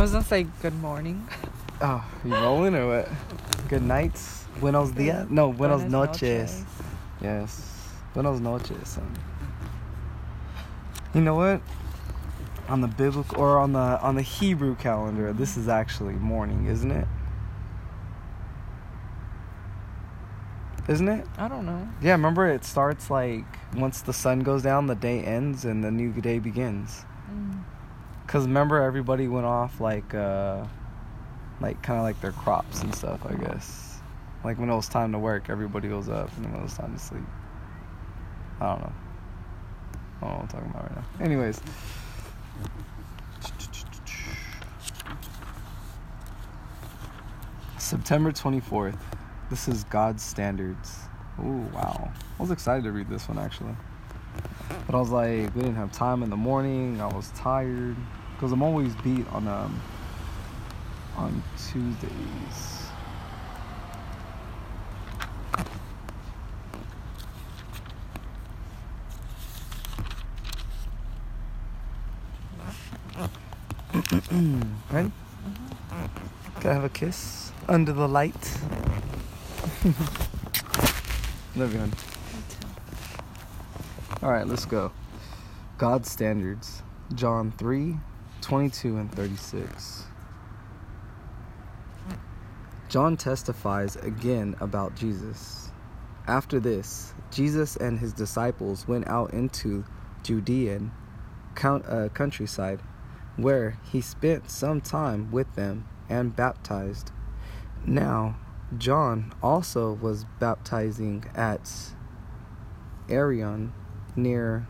I was gonna say good morning. Oh, you rolling or what? Good nights. Buenos dias. No, buenos, Buenas noches. noches. Yes. Buenos noches. You know what? On the biblical or on the on the Hebrew calendar, this is actually morning, isn't it? Isn't it? I don't know. Yeah, remember it starts like once the sun goes down, the day ends and the new day begins. Cause remember everybody went off like uh like kind of like their crops and stuff, I guess. Like when it was time to work, everybody goes up, and when it was time to sleep. I don't know. I don't know what I'm talking about right now. Anyways. September 24th. This is God's Standards. Ooh, wow. I was excited to read this one actually. But I was like, we didn't have time in the morning. I was tired because I'm always beat on um on Tuesdays. Ready? Can I have a kiss under the light? Love you, hon. All right, let's go. God's standards. John 3 22 and 36. John testifies again about Jesus. After this, Jesus and his disciples went out into Judean uh, countryside, where he spent some time with them and baptized. Now, John also was baptizing at Arion near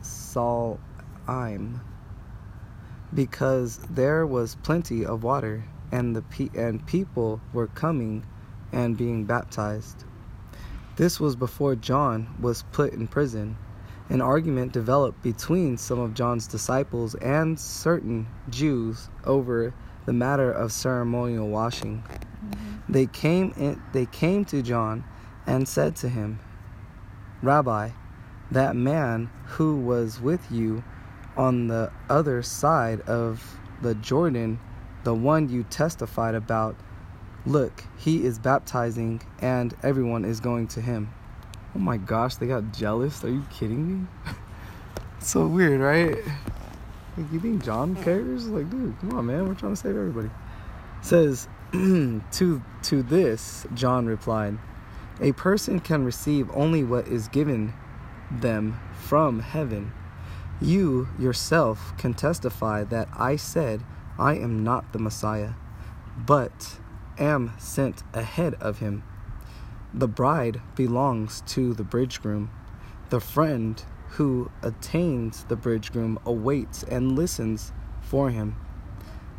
Salim because there was plenty of water and the pe- and people were coming and being baptized. This was before John was put in prison. An argument developed between some of John's disciples and certain Jews over the matter of ceremonial washing. Mm-hmm. They came in, they came to John and said to him, Rabbi, that man who was with you on the other side of the Jordan, the one you testified about, look, he is baptizing and everyone is going to him. Oh my gosh, they got jealous. Are you kidding me? so weird, right? Like, you think John cares? Like, dude, come on, man. We're trying to save everybody. says, to, to this, John replied, a person can receive only what is given them from heaven. You yourself can testify that I said, I am not the Messiah, but am sent ahead of him. The bride belongs to the bridegroom. The friend who attains the bridegroom awaits and listens for him,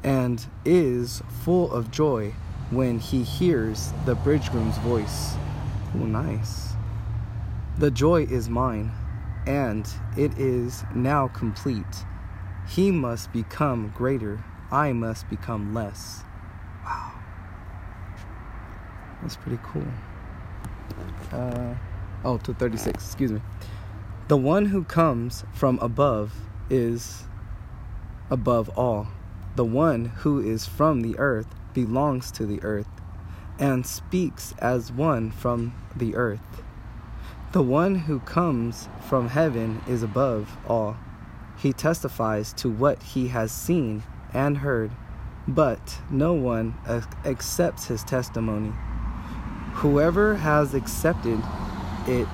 and is full of joy when he hears the bridegroom's voice. Oh, nice. The joy is mine, and it is now complete. He must become greater, I must become less. Wow. That's pretty cool. Uh, oh, to 36, excuse me. The one who comes from above is above all. The one who is from the earth belongs to the earth and speaks as one from the earth. The one who comes from heaven is above all. He testifies to what he has seen and heard, but no one accepts his testimony. Whoever has accepted it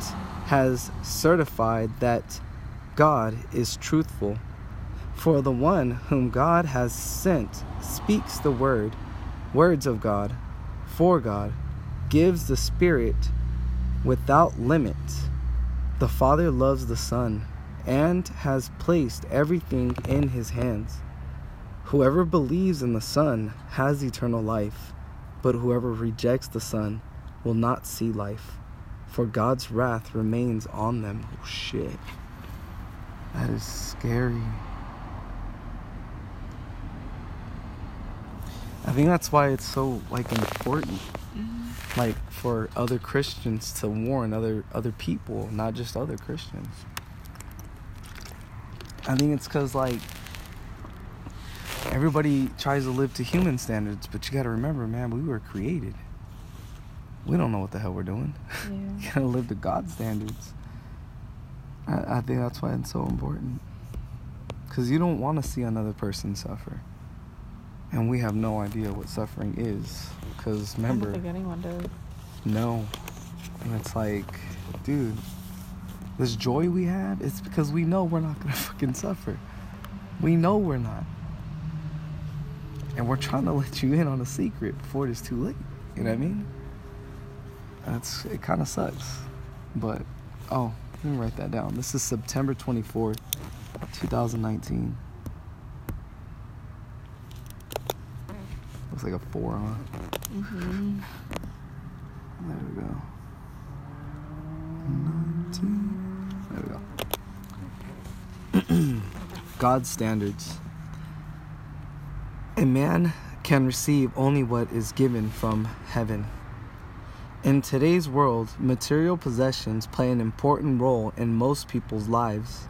has certified that God is truthful. For the one whom God has sent speaks the word, words of God, for God, gives the Spirit without limit. The Father loves the Son and has placed everything in his hands. Whoever believes in the Son has eternal life, but whoever rejects the Son will not see life, for God's wrath remains on them. Oh shit. That is scary. I think that's why it's so like important like for other Christians to warn other other people, not just other Christians. I think it's cuz like everybody tries to live to human standards, but you got to remember, man, we were created. We don't know what the hell we're doing. Yeah. you got to live to God's standards. I, I think that's why it's so important. Because you don't want to see another person suffer. And we have no idea what suffering is. Because I don't remember, think anyone does. no. And it's like, dude, this joy we have, it's because we know we're not going to fucking suffer. We know we're not. And we're trying to let you in on a secret before it's too late. You know what I mean? That's it kind of sucks. But oh, let me write that down. This is September 24th, 2019. Looks like a 4, huh? Mm-hmm. There we go. 19. There we go. God's standards. A man can receive only what is given from heaven. In today's world, material possessions play an important role in most people's lives.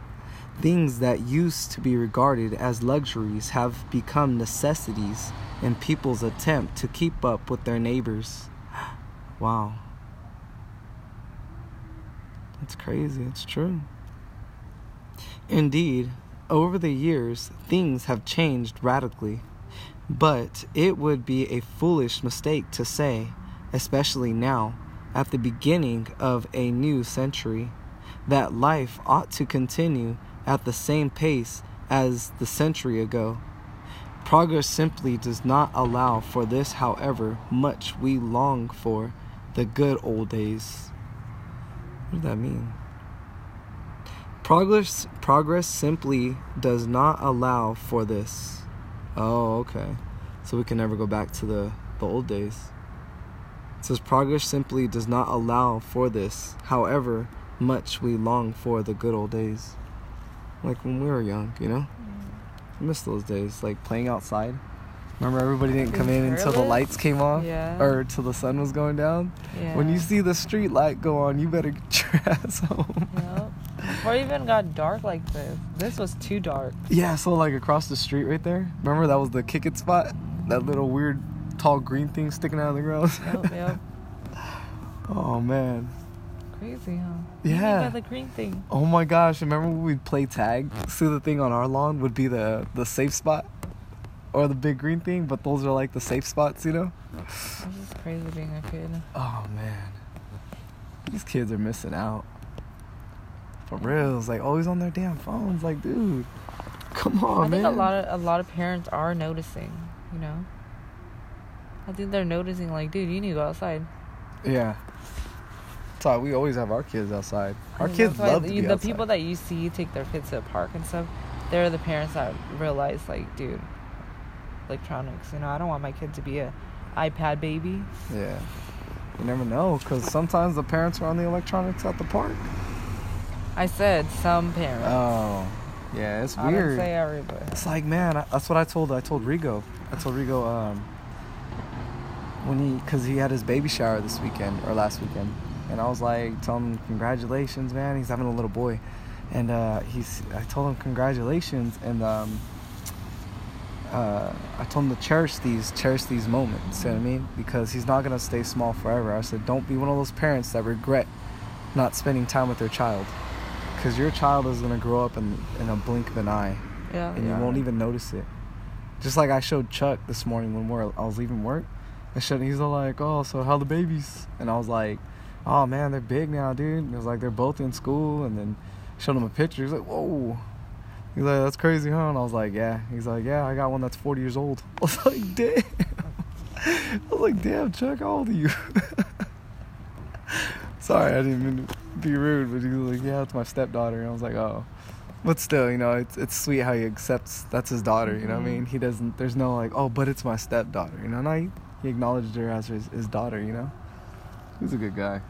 Things that used to be regarded as luxuries have become necessities in people's attempt to keep up with their neighbors. Wow. That's crazy. It's true. Indeed, over the years, things have changed radically. But it would be a foolish mistake to say, especially now, at the beginning of a new century, that life ought to continue at the same pace as the century ago. Progress simply does not allow for this, however much we long for the good old days. What does that mean? Progress progress simply does not allow for this. Oh, okay. So we can never go back to the, the old days. It says progress simply does not allow for this, however much we long for the good old days. Like when we were young, you know? Mm. I miss those days, like playing outside. Remember everybody didn't come in until the lights came off? Yeah. Or till the sun was going down? Yeah. When you see the street light go on, you better get your ass home. Yep. It even got dark like this. This was too dark. Yeah, so like across the street right there. Remember that was the kick it spot? That little weird tall green thing sticking out of the ground. Yep, yep. oh man. Crazy, huh? What do you mean Yeah. by the green thing. Oh my gosh, remember when we'd play tag? See the thing on our lawn would be the the safe spot? Or the big green thing, but those are like the safe spots, you know? It's just crazy being a kid. Oh man. These kids are missing out. For real. It's like always on their damn phones. Like, dude. Come on, I think man. a lot of a lot of parents are noticing, you know. I think they're noticing like, dude, you need to go outside. Yeah. So we always have our kids outside. Our kids love to you- the outside. people that you see take their kids to the park and stuff. They're the parents that realize like, dude, electronics. You know, I don't want my kid to be a iPad baby. Yeah. You never know, because sometimes the parents are on the electronics at the park. I said some parents. Oh. Yeah, it's weird. I say everybody. It's like, man, I, that's what I told. I told Rigo. I told Rigo um, when he, cause he had his baby shower this weekend or last weekend, and I was like, tell him congratulations, man. He's having a little boy, and uh, he's. I told him congratulations, and um, uh, I told him to cherish these, cherish these moments. You know what I mean? Because he's not gonna stay small forever. I said, don't be one of those parents that regret not spending time with their child, because your child is gonna grow up in in a blink of an eye Yeah. and yeah. you won't even notice it. Just like I showed Chuck this morning when we're, I was leaving work. I showed he's all like, "Oh, so how the babies?" And I was like, "Oh man, they're big now, dude." And it was like they're both in school, and then showed him a picture. He's like, "Whoa." He's like, "That's crazy, huh?" And I was like, "Yeah." He's like, "Yeah, I got one that's 40 years old." I was like, "Damn." I was like, "Damn, Chuck, how old are you?" Sorry, I didn't mean to be rude, but he was like, "Yeah, it's my stepdaughter." And I was like, "Oh." But still, you know, it's it's sweet how he accepts that's his daughter. You know what I mean? Mm-hmm. He doesn't. There's no like, oh, but it's my stepdaughter. You know, And I, he acknowledged her as his, his daughter. You know, he's a good guy.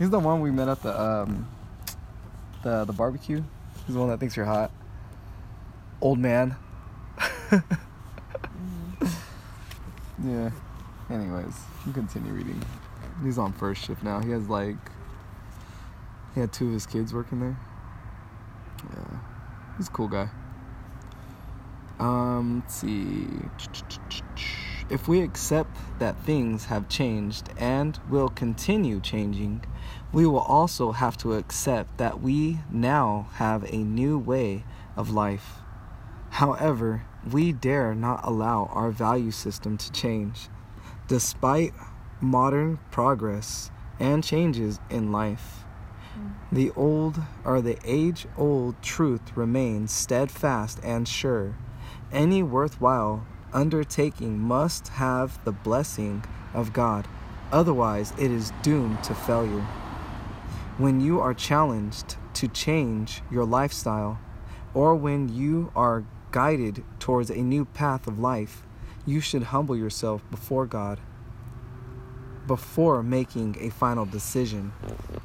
He's the one we met at the um the the barbecue. He's the one that thinks you're hot. Old man. Mhm. Yeah. Anyways, you continue reading. He's on first shift now. He has like he had two of his kids working there. Yeah. He's a cool guy. Um, let's see. If we accept that things have changed and will continue changing, we will also have to accept that we now have a new way of life. However, we dare not allow our value system to change. Despite modern progress and changes in life, mm. the old or the age old truth remains steadfast and sure. Any worthwhile undertaking must have the blessing of God, otherwise, it is doomed to failure. When you are challenged to change your lifestyle, or when you are guided towards a new path of life, you should humble yourself before God. Before making a final decision,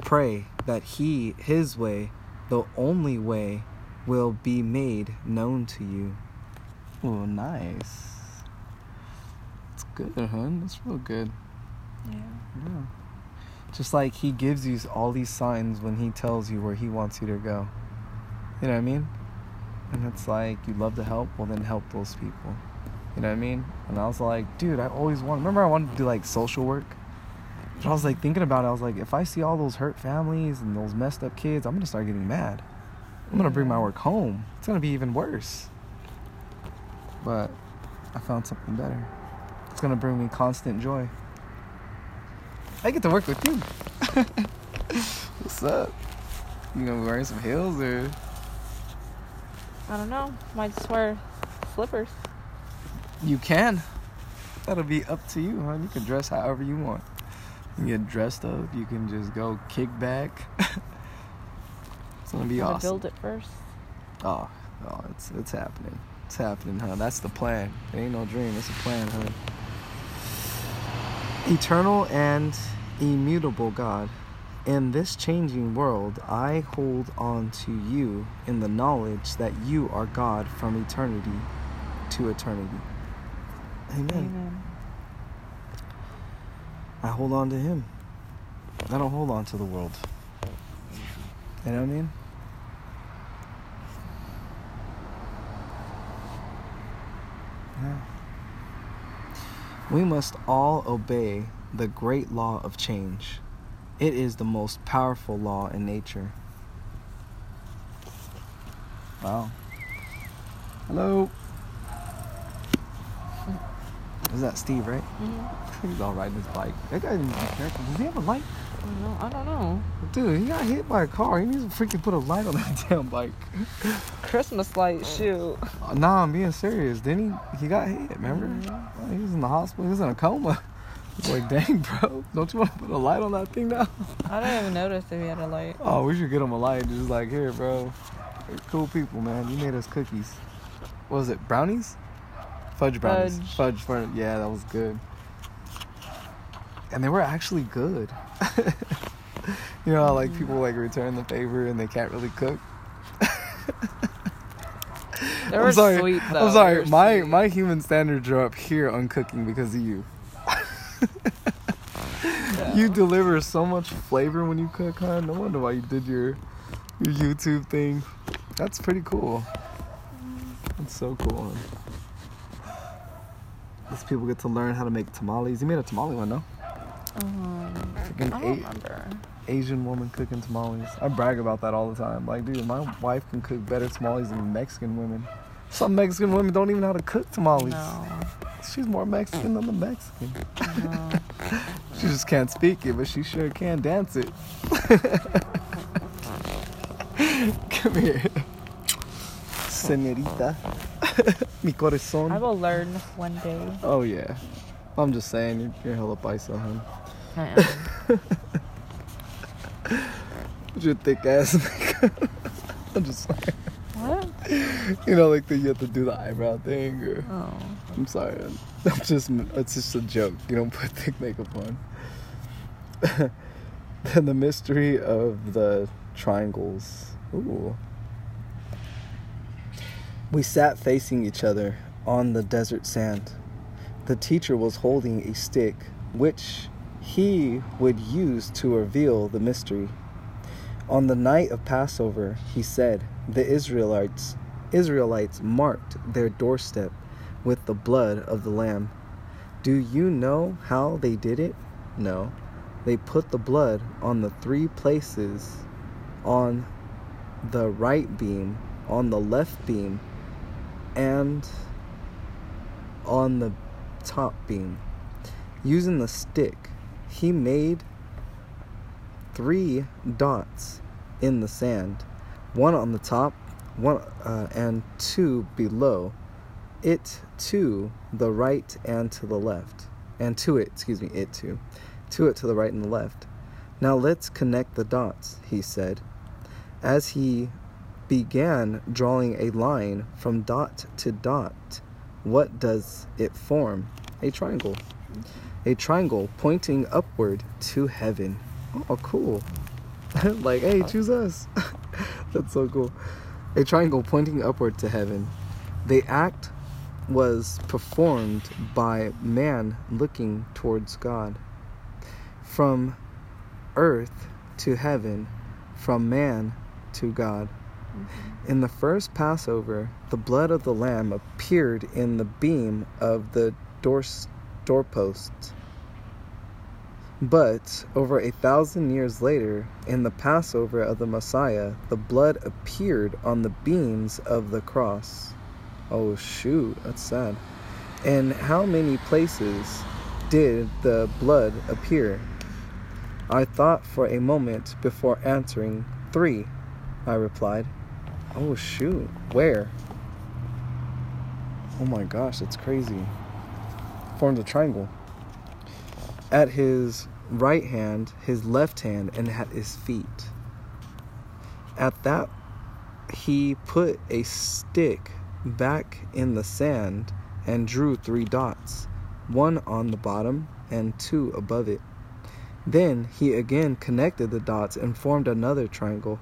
pray that He, His way, the only way, will be made known to you. Oh, nice. It's good, hun. That's real good. Yeah. Yeah. Just like He gives you all these signs when He tells you where He wants you to go. You know what I mean? And it's like, you love to help, well, then help those people. You know what I mean? And I was like, dude, I always want. Remember, I wanted to do like social work? But I was like thinking about it. I was like, if I see all those hurt families and those messed up kids, I'm gonna start getting mad. I'm gonna bring my work home. It's gonna be even worse. But I found something better. It's gonna bring me constant joy. I get to work with you. What's up? You gonna be wearing some heels or? I don't know. Might just wear slippers. You can. That'll be up to you, huh? You can dress however you want. You can get dressed up. You can just go kick back. it's gonna be Gotta awesome. build it first. Oh, oh, it's it's happening. It's happening, huh? That's the plan. It ain't no dream. It's a plan, huh? Eternal and immutable God, in this changing world, I hold on to you in the knowledge that you are God from eternity to eternity. Amen. Amen. I hold on to Him. I don't hold on to the world. You know what I mean? Yeah. We must all obey the great law of change. It is the most powerful law in nature. Wow. Hello. Is that Steve, right? Mhm. He's all riding his bike. That guy to be careful. Does he have a light? I don't know. I don't know. Dude, he got hit by a car. He needs to freaking put a light on that damn bike. Christmas light. Shoot. Uh, Nah, I'm being serious. Then he he got hit. Remember? Mhm. He was in the hospital. He was in a coma. Like, dang, bro, don't you want to put a light on that thing now? I didn't even notice if he had a light. Oh, we should get him a light. Just like here, bro. You're cool people, man. You made us cookies. What was it? Brownies? Fudge brownies. Fudge. Fudge. fudge. Yeah, that was good. And they were actually good. you know, how, like people like return the favor and they can't really cook. They were I'm sorry. sweet though. I'm sorry. My sweet. my human standards are up here on cooking because of you. You deliver so much flavor when you cook, huh? No wonder why you did your your YouTube thing. That's pretty cool. That's so cool. These people get to learn how to make tamales. You made a tamale one, no? Um, Freaking I don't eight- remember. Asian woman cooking tamales. I brag about that all the time. Like, dude, my wife can cook better tamales than Mexican women. Some Mexican women don't even know how to cook tamales. No. She's more Mexican than the Mexican. no. She just can't speak it, but she sure can dance it. Come here. Senorita. Mi corazón. I will learn one day. Oh, yeah. I'm just saying, you're, you're hella paisa, hun. I am. With your thick ass makeup. I'm just sorry. what? You know, like the, you have to do the eyebrow thing, or. Oh. I'm sorry. I'm just it's just a joke. You don't put thick makeup on. then the mystery of the triangles. Ooh. We sat facing each other on the desert sand. The teacher was holding a stick which he would use to reveal the mystery. On the night of Passover, he said, the Israelites Israelites marked their doorstep with the blood of the Lamb. Do you know how they did it? No. They put the blood on the three places on the right beam, on the left beam, and on the top beam. Using the stick, he made three dots in the sand one on the top, one uh, and two below it to the right and to the left, and to it, excuse me, it to, to it to the right and the left. Now let's connect the dots, he said. As he began drawing a line from dot to dot, what does it form? A triangle. A triangle pointing upward to heaven. Oh, cool. like, hey, choose us. That's so cool. A triangle pointing upward to heaven. The act was performed by man looking towards God. From earth to heaven, from man to God. Mm-hmm. In the first Passover, the blood of the lamb appeared in the beam of the door, doorposts. But over a thousand years later, in the Passover of the Messiah, the blood appeared on the beams of the cross. Oh, shoot, that's sad. And how many places did the blood appear? I thought for a moment before answering. Three, I replied. Oh, shoot, where? Oh my gosh, that's crazy. Formed a triangle at his right hand, his left hand, and at his feet. At that, he put a stick back in the sand and drew three dots, one on the bottom and two above it. Then he again connected the dots and formed another triangle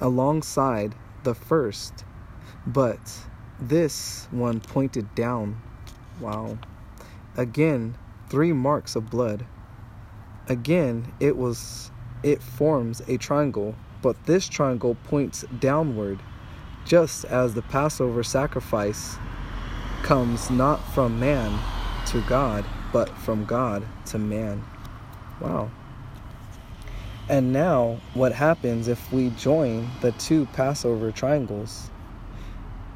alongside the first, but this one pointed down. Wow. Again, three marks of blood. Again, it was it forms a triangle, but this triangle points downward, just as the Passover sacrifice comes not from man to God, but from God to man. Wow. And now, what happens if we join the two Passover triangles?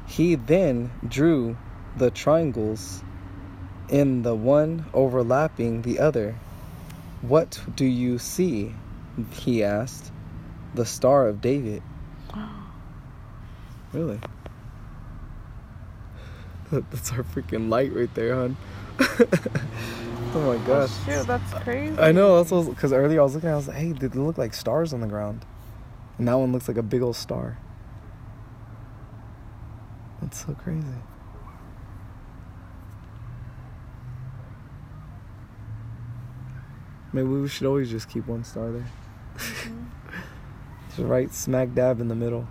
He then drew the triangles in the one overlapping the other. What do you see? He asked. The Star of David. really? That's our freaking light right there, hon. oh my oh, gosh. Oh, shoot, that's crazy. I know, that's because earlier I was looking, I was like, hey, did they look like stars on the ground? And that one looks like a big old star. That's so crazy. Maybe we should always just keep one star there. Mm-hmm. just right smack dab in the middle.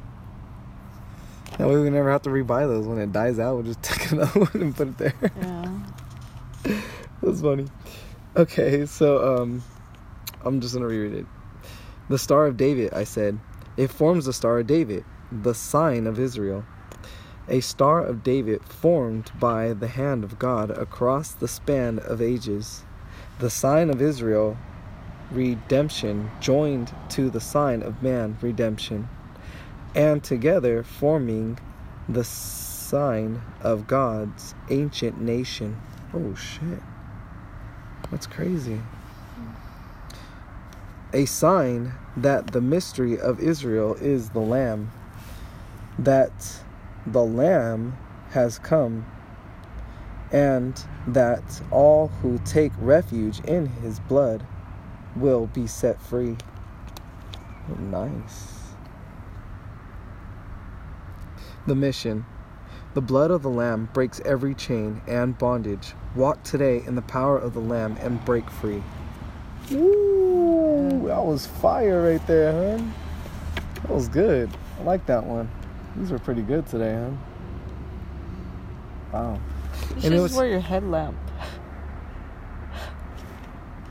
That way we never have to rebuy those. When it dies out, we'll just take another one and put it there. Yeah. That's funny. Okay, so um, I'm just gonna reread it. The Star of David, I said. It forms the Star of David, the sign of Israel. A Star of David formed by the hand of God across the span of ages the sign of Israel, redemption, joined to the sign of man, redemption, and together forming the sign of God's ancient nation. Oh shit. That's crazy. A sign that the mystery of Israel is the Lamb, that the Lamb has come and that all who take refuge in his blood will be set free. nice. The mission. The blood of the Lamb breaks every chain and bondage. Walk today in the power of the Lamb and break free. Ooh, that was fire right there, huh? That was good. I like that one. These were pretty good today, huh? Wow. You should just wear your headlamp.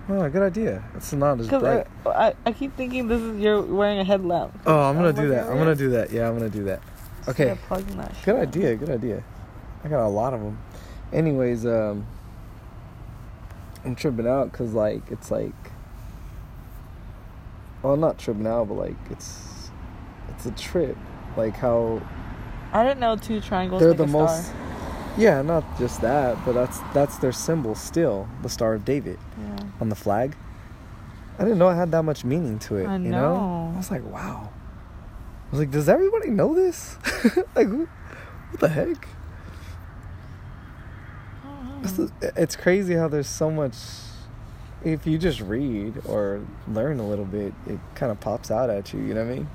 Oh, good idea. It's not as bright. I, I, I keep thinking this is you're wearing a headlamp. Oh, I'm gonna do that. I'm gonna do that. Yeah, I'm gonna do that. Okay. Started plugging that. Good idea. Good idea. I got a lot of them. Anyways, um, I'm tripping out because like it's like, well, not tripping out, but like it's it's a trip. Like how I didn't know two triangles they're the most. star. Yeah, not just that, but that's that's their symbol still, the Star of David Yeah. on the flag. I didn't know it had that much meaning to it. I You know, know. I was like, wow. I was like, does everybody know this? like, who, what the heck? It's, it's crazy how there's so much. If you just read or learn a little bit, it kind of pops out at you. You know what I mean?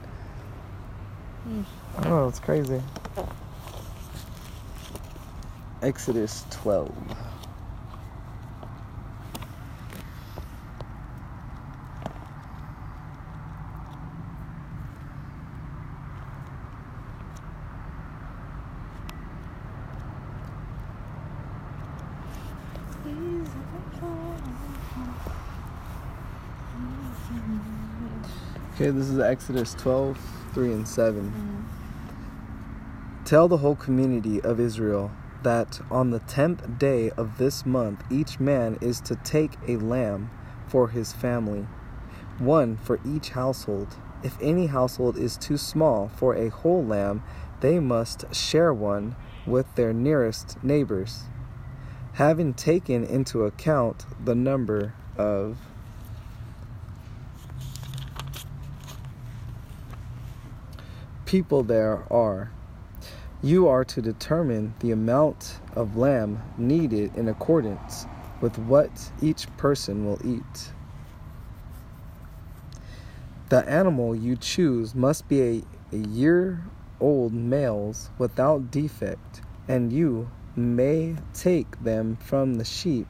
Hmm. I don't know. It's crazy. Exodus 12. Okay, this is Exodus 12, 3 and 7. Mm. Tell the whole community of Israel that on the tenth day of this month each man is to take a lamb for his family, one for each household. If any household is too small for a whole lamb, they must share one with their nearest neighbors. Having taken into account the number of people there are, you are to determine the amount of lamb needed in accordance with what each person will eat. The animal you choose must be a, a year old males without defect, and you may take them from the sheep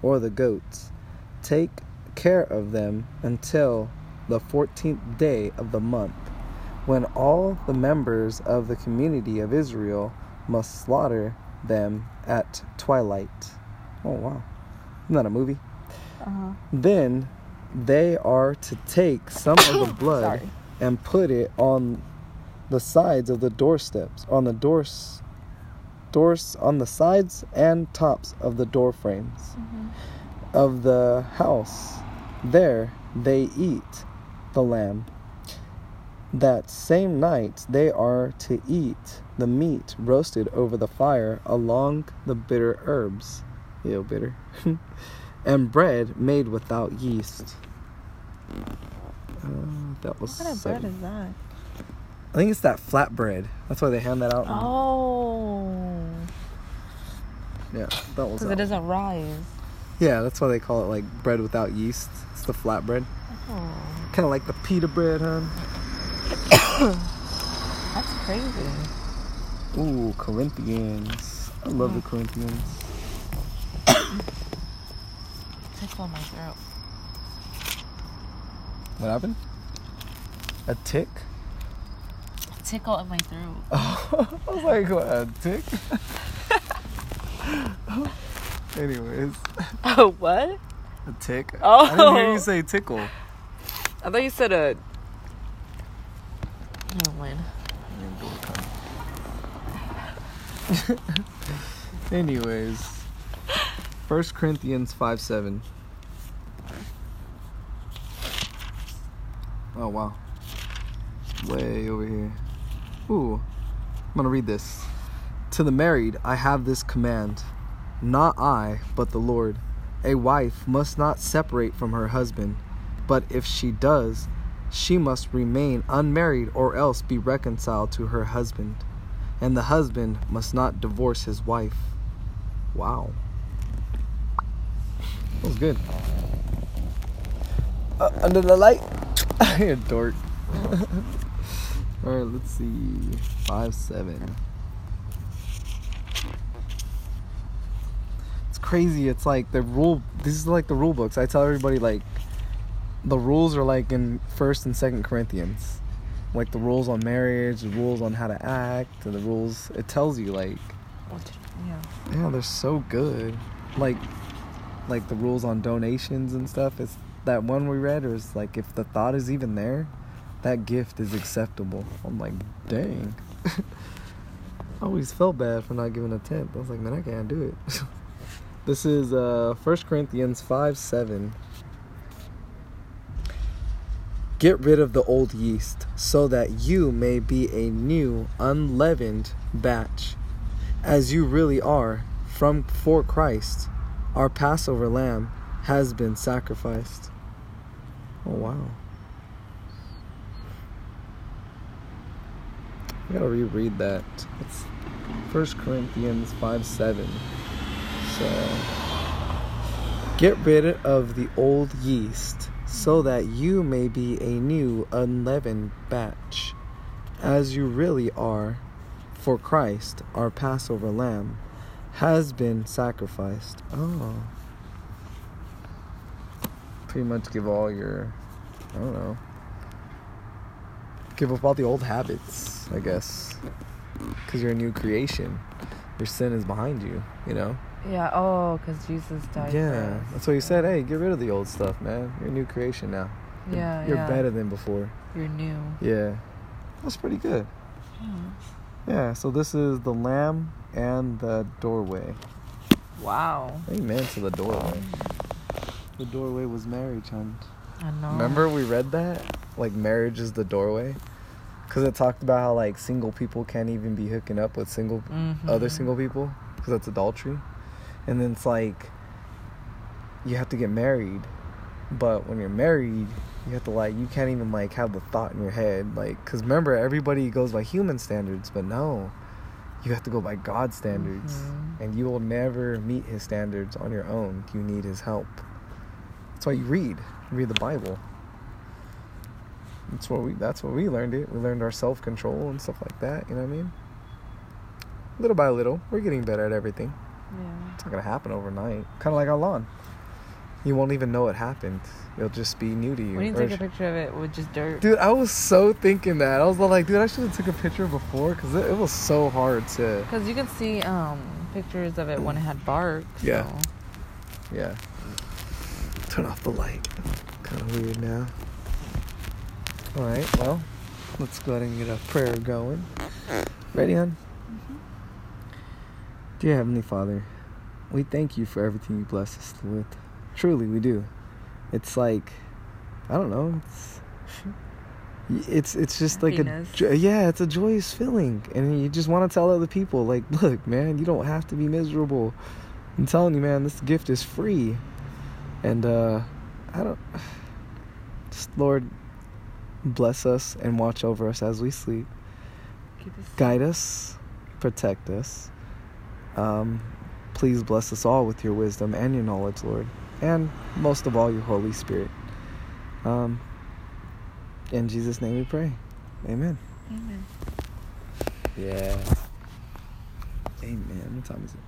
or the goats. Take care of them until the fourteenth day of the month when all the members of the community of Israel must slaughter them at twilight. Oh, wow. Isn't that a movie? Uh-huh. Then they are to take some of the blood Sorry. and put it on the sides of the doorsteps, on the doors, doors on the sides and tops of the door frames Mhm. of the house. There they eat the lamb. That same night they are to eat the meat roasted over the fire along the bitter herbs. Ew, bitter. and bread made without yeast. Uh, that was What kind of bread is that? I think it's that flat bread. That's why they hand that out. Oh. Yeah, that was. Because it doesn't rise. Yeah, that's why they call it like bread without yeast. It's the flat bread. Oh. Kind of like the pita bread, huh? That's crazy. Ooh, Corinthians. I love the Mhm. Corinthians. Tickle my throat. What happened? A tick? A Tickle in my throat. Oh, I was like, what, a tick? Anyways, Oh, what? a tick. Oh. I didn't hear you say tickle. I thought you said a. Oh, Never mind. Anyways, First Corinthians 5 7. Oh, wow. Way over here. Ooh, I'm gonna read this. To the married, I have this command not I, but the Lord. A wife must not separate from her husband, but if she does, she must remain unmarried or else be reconciled to her husband. And the husband must not divorce his wife. Wow. That was good. Uh, under the light. You're dork. Alright, let's see. 5 7. It's crazy. It's like the rule. This is like the rule books. I tell everybody, like, the rules are like in 1st and 2nd Corinthians. Like the rules on marriage, the rules on how to act, and the rules. It tells you, like, yeah. yeah, they're so good. Like, like the rules on donations and stuff. It's that one we read. Or is like if the thought is even there, that gift is acceptable. I'm like, dang. I always felt bad for not giving a tenth. I was like, man, I can't do it. this is uh 1 Corinthians 5 7. Get rid of the old yeast, so that you may be a new, unleavened batch, as you really are, from for Christ, our Passover lamb, has been sacrificed. Oh wow. I gotta reread that. It's 1 Corinthians 5 7. So, get rid of the old yeast, so that you may be a new, unleavened batch, as you really are, for Christ, our Passover lamb, has been sacrificed. Oh. Pretty much give all your, I don't know, give up all the old habits, I guess. Because you're a new creation. Your sin is behind you, you know? Yeah. Oh, because Jesus died. Yeah. That's what he said. Hey, get rid of the old stuff, man. You're a new creation now. You're- Yeah. You're yeah. better than before. You're new. Yeah. That's pretty good. Yeah, so this is the lamb and the doorway. Wow. Amen to the doorway. The doorway was marriage, hon. I know. Remember we read that? Like marriage is the doorway? Because it talked about how like single people can't even be hooking up with single other Mhm. single people because that's adultery. And then it's like you have to get married, but when you're married, you have to like you can't even like have the thought in your head like because remember everybody goes by human standards, but no, you have to go by God's standards, Mhm. and you will never meet His standards on your own. You need His help. That's why you read. Read the Bible. That's what we. That's what we learned. It. We learned our self control and stuff like that. You know what I mean? Little by little, we're getting better at everything. Yeah. It's not gonna happen overnight. Kind of like our lawn. You won't even know it happened. It'll just be new to you. When you Or take a picture of it with just dirt. Dude, I was so thinking that. I was like, dude, I should have took a picture before because it, it was so hard to. Because you can see um pictures of it when it had bark. Yeah. so- Yeah. Turn off the light. Kind of weird now. All right. Well, let's go ahead and get a prayer going. Ready, hon? Dear Heavenly Father, we thank you for everything you bless us with. Truly, we do. It's like, I don't know. It's it's it's just like a yeah, it's a joyous feeling, and you just want to tell other people, like, look, man, you don't have to be miserable. I'm telling you, man, this gift is free, and uh, I don't. Just Lord, bless us and watch over us as we sleep. Guide us, protect us. Um, please bless us all with your wisdom and your knowledge, Lord, and most of all, your Holy Spirit. Um, in Jesus' name we pray. Amen. Amen. Yeah. Amen. What time is it?